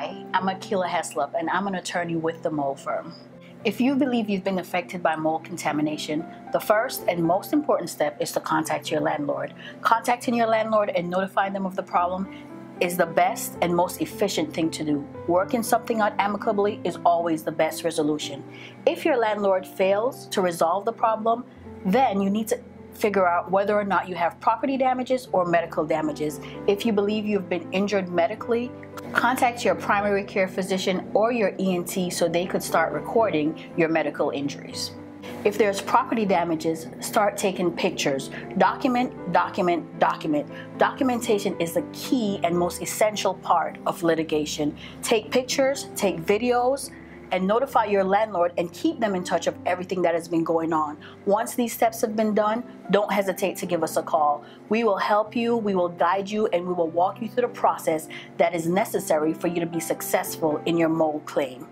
Hi, I'm Akilah Heslop, and I'm an attorney with the Mold Firm. If you believe you've been affected by mold contamination, the first and most important step is to contact your landlord. Contacting your landlord and notifying them of the problem is the best and most efficient thing to do. Working something out amicably is always the best resolution. If your landlord fails to resolve the problem, then you need to figure out whether or not you have property damages or medical damages. If you believe you've been injured medically, contact your primary care physician or your ENT so they could start recording your medical injuries. If there's property damages, start taking pictures. Document, document, document. Documentation is the key and most essential part of litigation. Take pictures, take videos, and notify your landlord and keep them in touch of everything that has been going on. Once these steps have been done, don't hesitate to give us a call. We will help you, we will guide you, and we will walk you through the process that is necessary for you to be successful in your mold claim.